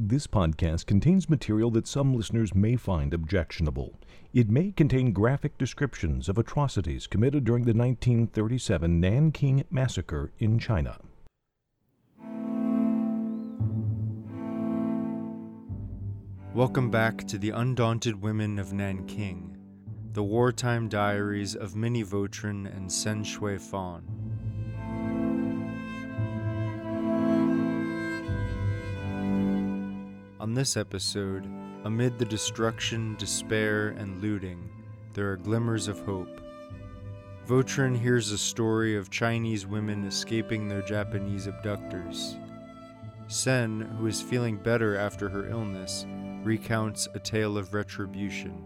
This podcast contains material that some listeners may find objectionable. It may contain graphic descriptions of atrocities committed during the 1937 Nanking Massacre in China. Welcome back to the Undaunted Women of Nanking, the wartime diaries of Minnie Vautrin and Sen Shui Fan. On this episode, amid the destruction, despair, and looting, there are glimmers of hope. Vautrin hears a story of Chinese women escaping their Japanese abductors. Sen, who is feeling better after her illness, recounts a tale of retribution.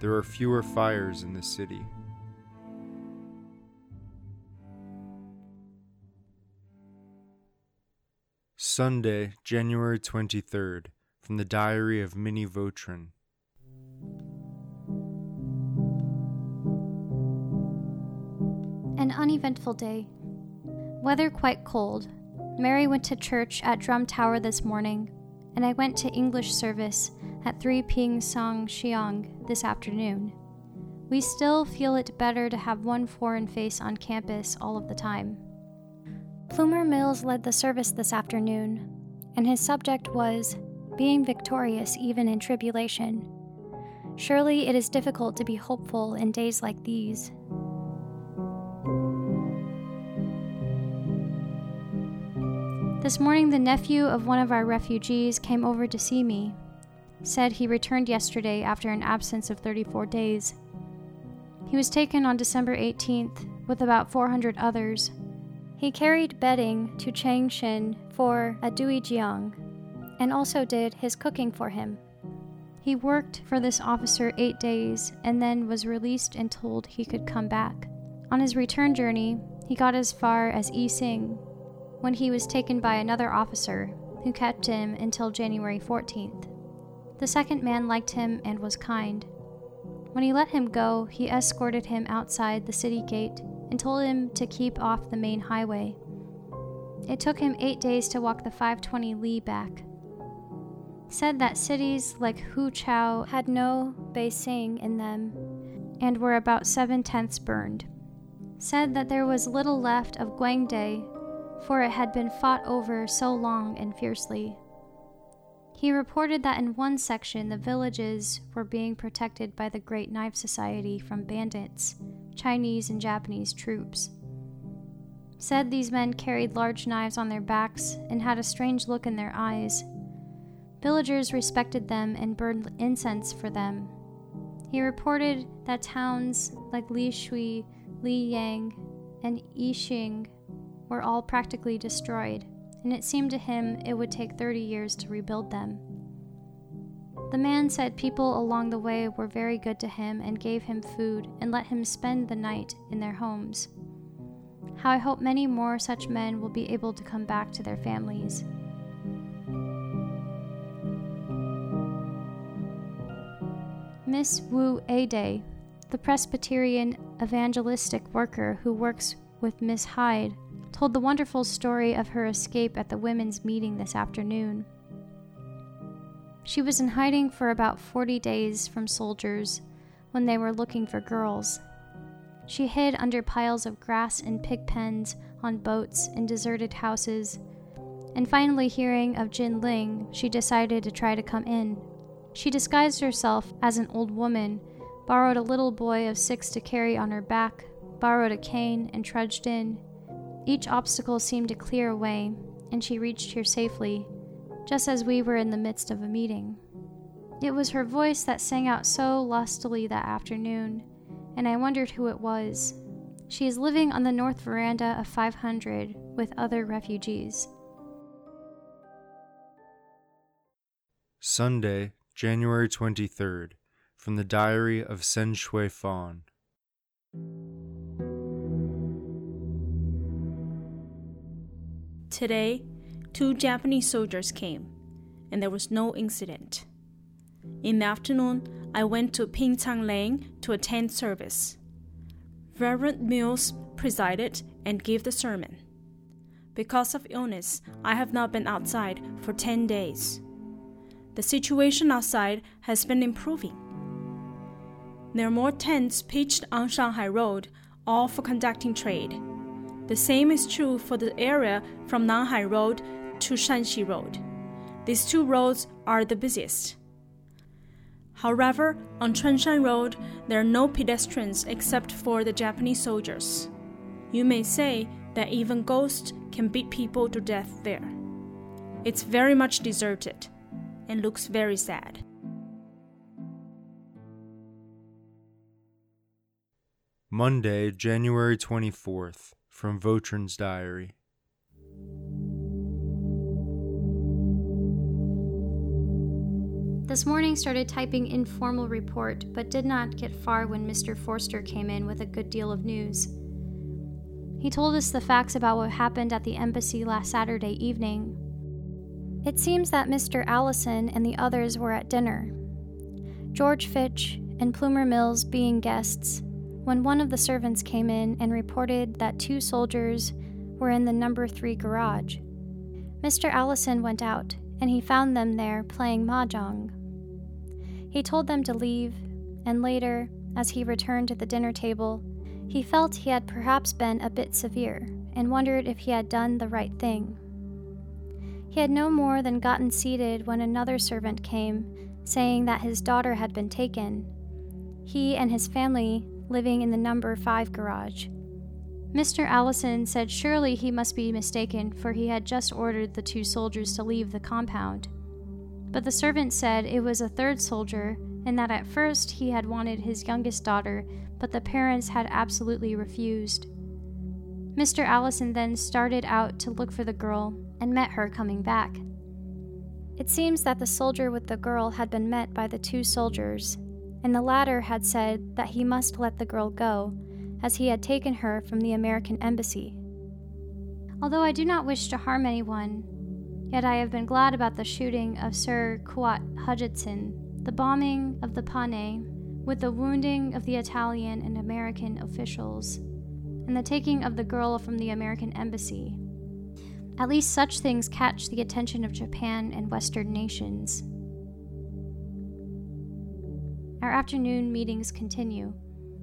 There are fewer fires in the city. Sunday, January 23rd, from the Diary of Minnie Vautrin. An uneventful day. Weather quite cold. Mary went to church at Drum Tower this morning, and I went to English service at 3 Ping Song Xiang this afternoon. We still feel it better to have one foreign face on campus all of the time. Plumer Mills led the service this afternoon, and his subject was being victorious even in tribulation. Surely it is difficult to be hopeful in days like these. This morning, the nephew of one of our refugees came over to see me. Said he returned yesterday after an absence of 34 days. He was taken on December 18th with about 400 others. He carried bedding to Changshin for a Dui Jiang and also did his cooking for him. He worked for this officer eight days and then was released and told he could come back. On his return journey, he got as far as Yixing when he was taken by another officer who kept him until January 14th. The second man liked him and was kind. When he let him go, he escorted him outside the city gate and told him to keep off the main highway. It took him eight days to walk the 520 li back. Said that cities like Huqiao had no Beijing in them and were about seven tenths burned. Said that there was little left of Guangde for it had been fought over so long and fiercely. He reported that in one section the villages were being protected by the Great Knife Society from bandits, Chinese and Japanese troops. Said these men carried large knives on their backs and had a strange look in their eyes. Villagers respected them and burned incense for them. He reported that towns like Li Shui, Li Yang, and Yixing were all practically destroyed, and it seemed to him it would take 30 years to rebuild them. The man said people along the way were very good to him and gave him food and let him spend the night in their homes. How I hope many more such men will be able to come back to their families. Miss Wu Ade, the Presbyterian evangelistic worker who works with Miss Hyde, told the wonderful story of her escape at the women's meeting this afternoon. She was in hiding for about 40 days from soldiers when they were looking for girls. She hid under piles of grass and pig pens, on boats, in deserted houses, and finally hearing of Jin Ling, she decided to try to come in. She disguised herself as an old woman, borrowed a little boy of six to carry on her back, borrowed a cane, and trudged in. Each obstacle seemed to clear away, and she reached here safely, just as we were in the midst of a meeting. It was her voice that sang out so lustily that afternoon, and I wondered who it was. She is living on the north veranda of 500 with other refugees. Sunday, January 23rd, from the Diary of Sen Shui Fan. Today, two Japanese soldiers came, and there was no incident. In the afternoon, I went to Pingtang Lane to attend service. Reverend Mills presided and gave the sermon. Because of illness, I have not been outside for 10 days. the situation outside has been improving. There are more tents pitched on Shanghai Road, all for conducting trade. The same is true for the area from Nanhai Road to Shanxi Road. These two roads are the busiest. However, on Chunshan Road, there are no pedestrians except for the Japanese soldiers. You may say that even ghosts can beat people to death there. It's very much deserted and looks very sad. Monday, January 24th, from Vautrin's Diary. This morning started typing informal report, but did not get far when Mr. Forster came in with a good deal of news. He told us the facts about what happened at the embassy last Saturday evening. It seems that Mr. Allison and the others were at dinner, George Fitch and Plumer Mills being guests, when one of the servants came in and reported that two soldiers were in the number three garage. Mr. Allison went out and he found them there playing mahjong. He told them to leave, and later, as he returned to the dinner table, he felt he had perhaps been a bit severe and wondered if he had done the right thing. He had no more than gotten seated when another servant came, saying that his daughter had been taken. He and his family living in the number 5 garage. Mr. Allison said surely he must be mistaken, for he had just ordered the two soldiers to leave the compound. But the servant said it was a third soldier, and that at first he had wanted his youngest daughter, but the parents had absolutely refused. Mr. Allison then started out to look for the girl and met her coming back. It seems that the soldier with the girl had been met by the two soldiers, and the latter had said that he must let the girl go, as he had taken her from the American embassy. Although I do not wish to harm anyone, yet I have been glad about the shooting of Sir Kuat Hudgetson, the bombing of the Panay, with the wounding of the Italian and American officials, and the taking of the girl from the American embassy. At least such things catch the attention of Japan and Western nations. Our afternoon meetings continue.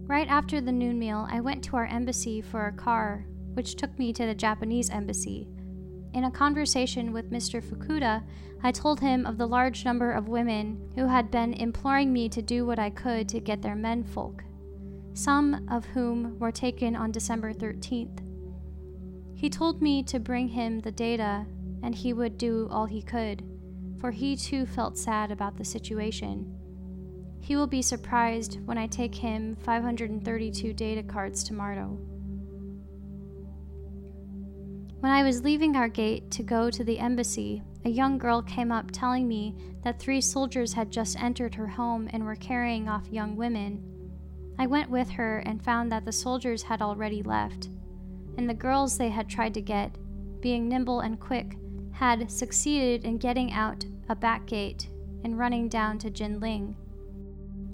Right after the noon meal, I went to our embassy for a car, which took me to the Japanese embassy. In a conversation with Mr. Fukuda, I told him of the large number of women who had been imploring me to do what I could to get their menfolk, some of whom were taken on December 13th. He told me to bring him the data and he would do all he could, for he too felt sad about the situation. He will be surprised when I take him 532 data cards tomorrow. When I was leaving our gate to go to the embassy, a young girl came up telling me that three soldiers had just entered her home and were carrying off young women. I went with her and found that the soldiers had already left, and the girls they had tried to get, being nimble and quick, had succeeded in getting out a back gate and running down to Jinling.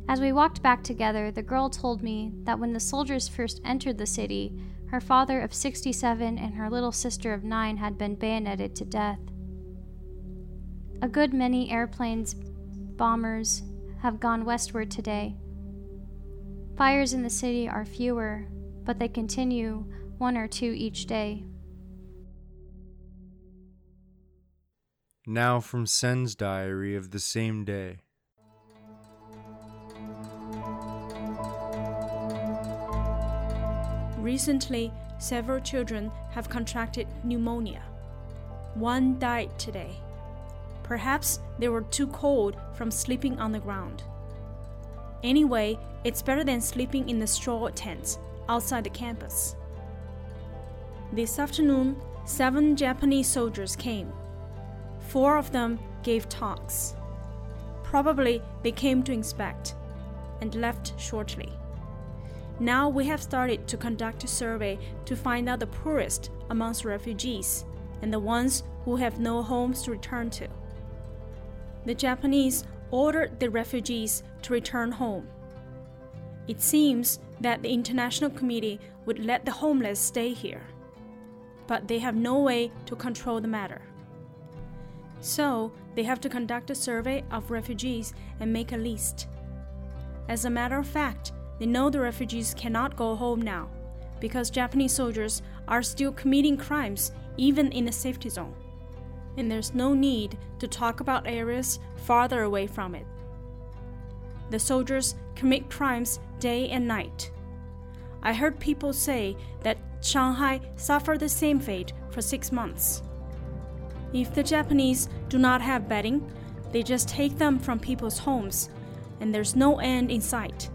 As we walked back together, the girl told me that when the soldiers first entered the city, her father of 67 and her little sister of 9 had been bayoneted to death. A good many airplanes, bombers, have gone westward today. Fires in the city are fewer, but they continue one or two each day. Now from Sen's diary of the same day. Recently, several children have contracted pneumonia. One died today. Perhaps they were too cold from sleeping on the ground. Anyway, it's better than sleeping in the straw tents outside the campus. This afternoon, seven Japanese soldiers came. Four of them gave talks. Probably they came to inspect and left shortly. Now we have started to conduct a survey to find out the poorest amongst refugees and the ones who have no homes to return to. The Japanese ordered the refugees to return home. It seems that the international committee would let the homeless stay here, but they have no way to control the matter. So, they have to conduct a survey of refugees and make a list. As a matter of fact, they know the refugees cannot go home now because Japanese soldiers are still committing crimes even in the safety zone. And there's no need to talk about areas farther away from it. The soldiers commit crimes day and night. I heard people say that Shanghai suffered the same fate for six months. If the Japanese do not have bedding, they just take them from people's homes, and there's no end in sight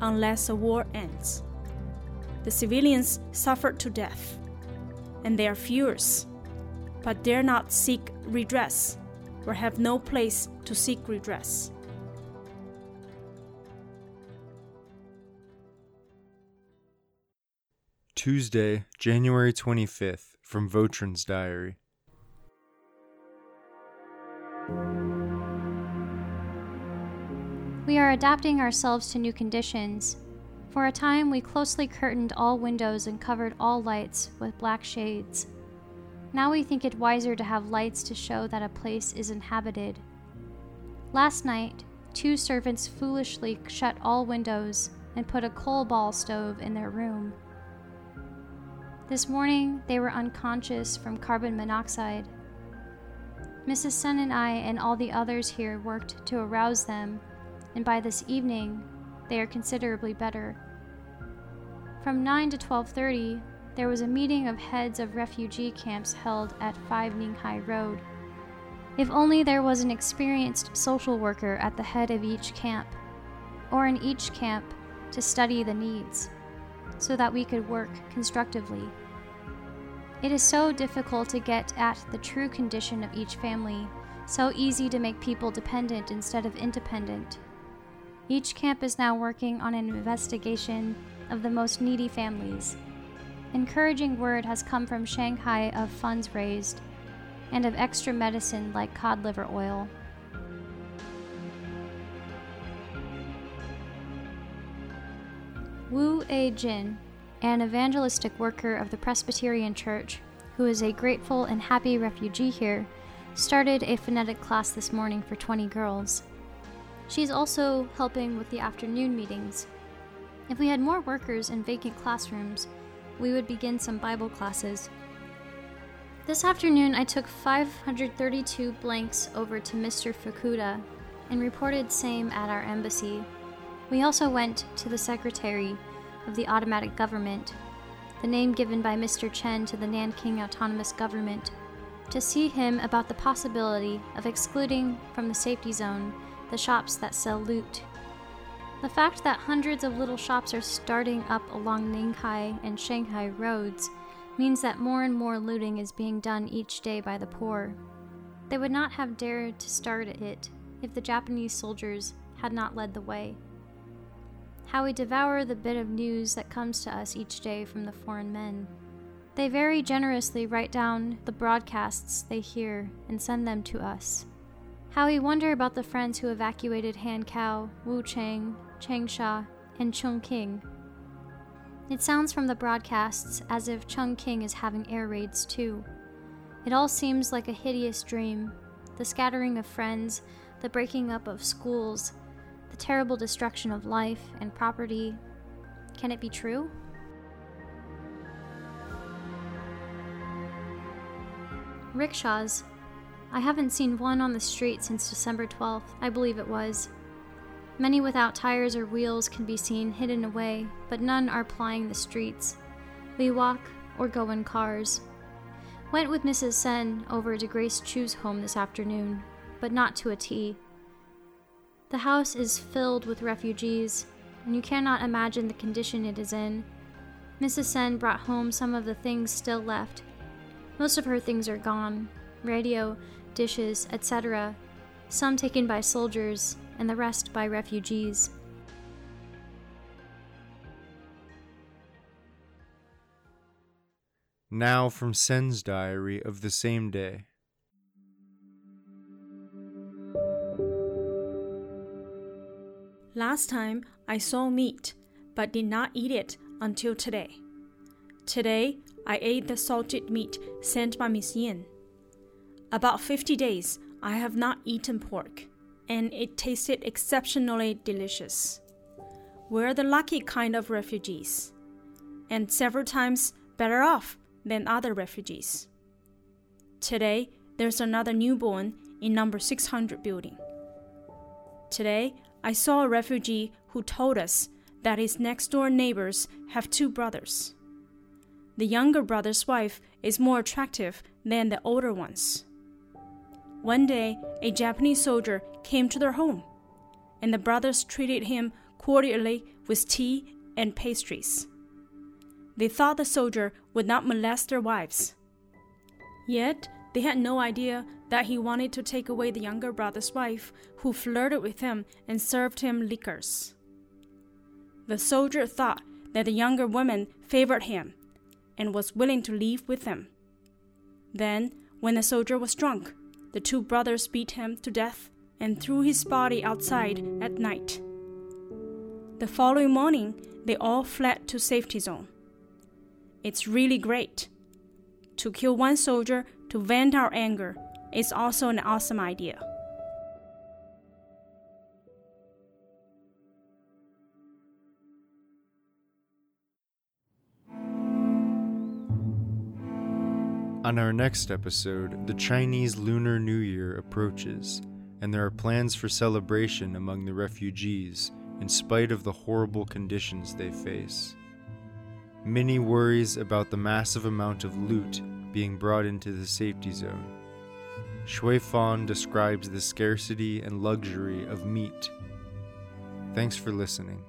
unless the war ends. The civilians suffered to death, and they are furious, but dare not seek redress or have no place to seek redress. Tuesday, January 25th, from Vautrin's diary. We are adapting ourselves to new conditions. For a time, we closely curtained all windows and covered all lights with black shades. Now we think it wiser to have lights to show that a place is inhabited. Last night, two servants foolishly shut all windows and put a coal ball stove in their room. This morning, they were unconscious from carbon monoxide. Mrs. Sen and I and all the others here worked to arouse them, and by this evening, they are considerably better. From 9 to 12:30, there was a meeting of heads of refugee camps held at 5 Ninghai Road. If only there was an experienced social worker at the head of each camp, or in each camp to study the needs, so that we could work constructively. It is so difficult to get at the true condition of each family, so easy to make people dependent instead of independent. Each camp is now working on an investigation of the most needy families. Encouraging word has come from Shanghai of funds raised and of extra medicine like cod liver oil. Wu A. Jin an evangelistic worker of the Presbyterian Church, who is a grateful and happy refugee here, started a phonetic class this morning for 20 girls. She's also helping with the afternoon meetings. If we had more workers in vacant classrooms, we would begin some Bible classes. This afternoon, I took 532 blanks over to Mr. Fukuda and reported same at our embassy. We also went to the secretary of the automatic government, the name given by Mr. Chen to the Nanking Autonomous Government, to see him about the possibility of excluding from the safety zone the shops that sell loot. The fact that hundreds of little shops are starting up along Ninghai and Shanghai roads means that more and more looting is being done each day by the poor. They would not have dared to start it if the Japanese soldiers had not led the way how we devour the bit of news that comes to us each day from the foreign men. They very generously write down the broadcasts they hear and send them to us. How we wonder about the friends who evacuated Hankow, Wuchang, Changsha, and Chongqing. It sounds from the broadcasts as if Chongqing is having air raids too. It all seems like a hideous dream the scattering of friends, the breaking up of schools, the terrible destruction of life and property. Can it be true? Rickshaws. I haven't seen one on the street since December 12th, I believe it was. Many without tires or wheels can be seen hidden away, but none are plying the streets. We walk or go in cars. Went with Mrs. Sen over to Grace Chu's home this afternoon, but not to a tea. The house is filled with refugees, and you cannot imagine the condition it is in. Mrs. Sen brought home some of the things still left. Most of her things are gone radio, dishes, etc., some taken by soldiers, and the rest by refugees. Now from Sen's diary of the same day. Last time I saw meat, but did not eat it until today. Today I ate the salted meat sent by Miss Yin. About 50 days, I have not eaten pork, and it tasted exceptionally delicious. We're the lucky kind of refugees, and several times better off than other refugees. Today, there's another newborn in number 600 building. Today, I saw a refugee who told us that his next door neighbors have two brothers. The younger brother's wife is more attractive than the older one's. One day, a Japanese soldier came to their home, and the brothers treated him cordially with tea and pastries. They thought the soldier would not molest their wives. Yet, they had no idea that he wanted to take away the younger brother's wife, who flirted with him and served him liquors. The soldier thought that the younger woman favored him and was willing to leave with him. Then, when the soldier was drunk, the two brothers beat him to death and threw his body outside at night. The following morning, they all fled to safety zone. It's really great. To kill one soldier to vent our anger is also an awesome idea. On our next episode, the Chinese Lunar New Year approaches, and there are plans for celebration among the refugees in spite of the horrible conditions they face. Many worries about the massive amount of loot being brought into the safety zone. Shui Fan describes the scarcity and luxury of meat. Thanks for listening.